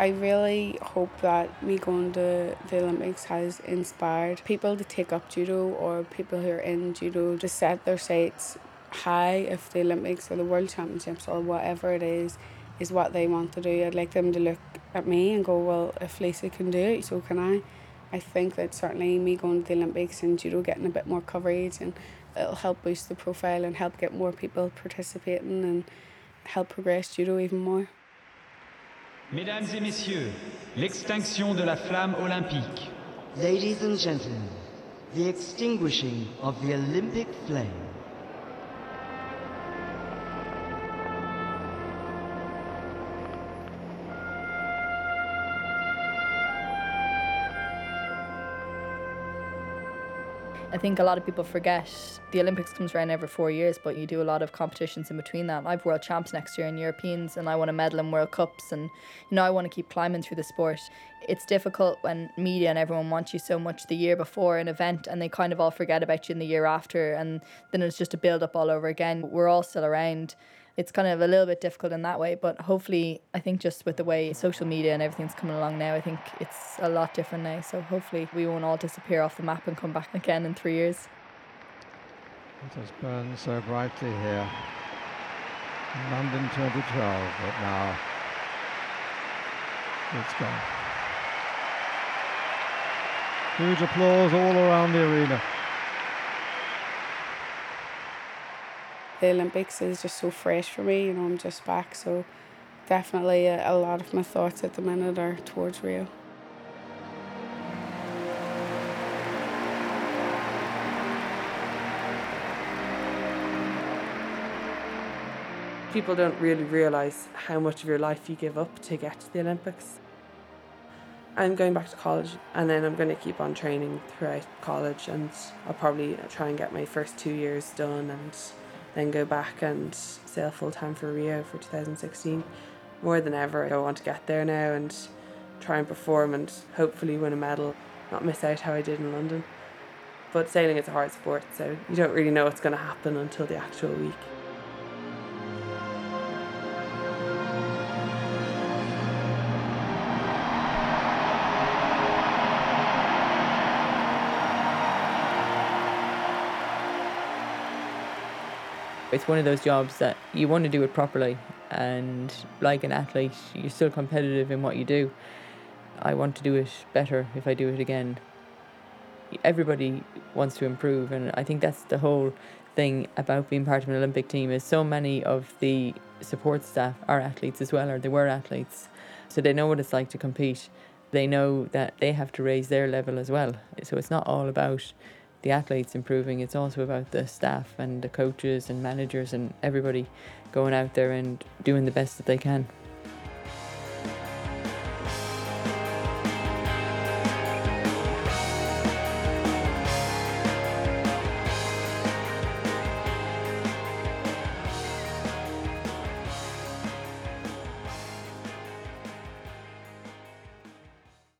I really hope that me going to the Olympics has inspired people to take up judo or people who are in judo to set their sights high if the Olympics or the World Championships or whatever it is is what they want to do. I'd like them to look at me and go, well, if Lisa can do it, so can I. I think that certainly me going to the Olympics and judo getting a bit more coverage and it'll help boost the profile and help get more people participating and help progress judo even more. Mesdames et messieurs, l'extinction de la flamme olympique. Ladies and gentlemen, the extinguishing of the Olympic flame. I think a lot of people forget the Olympics comes around every four years, but you do a lot of competitions in between that. I've world champs next year in Europeans, and I want to medal in World Cups, and you know I want to keep climbing through the sport. It's difficult when media and everyone wants you so much the year before an event, and they kind of all forget about you in the year after, and then it's just a build up all over again. We're all still around it's kind of a little bit difficult in that way. But hopefully, I think just with the way social media and everything's coming along now, I think it's a lot different now. So hopefully, we won't all disappear off the map and come back again in three years. It has burned so brightly here. London 2012, but now it's gone. Huge applause all around the arena. The Olympics is just so fresh for me. You know, I'm just back, so definitely a, a lot of my thoughts at the minute are towards Rio. People don't really realise how much of your life you give up to get to the Olympics. I'm going back to college and then I'm going to keep on training throughout college and I'll probably try and get my first two years done and then go back and sail full time for Rio for 2016. More than ever, I want to get there now and try and perform and hopefully win a medal, not miss out how I did in London. But sailing is a hard sport, so you don't really know what's going to happen until the actual week. It's one of those jobs that you want to do it properly, and like an athlete, you're still competitive in what you do. I want to do it better if I do it again. Everybody wants to improve, and I think that's the whole thing about being part of an Olympic team is so many of the support staff are athletes as well, or they were athletes, so they know what it's like to compete. They know that they have to raise their level as well. So it's not all about the athletes improving, it's also about the staff and the coaches and managers and everybody going out there and doing the best that they can.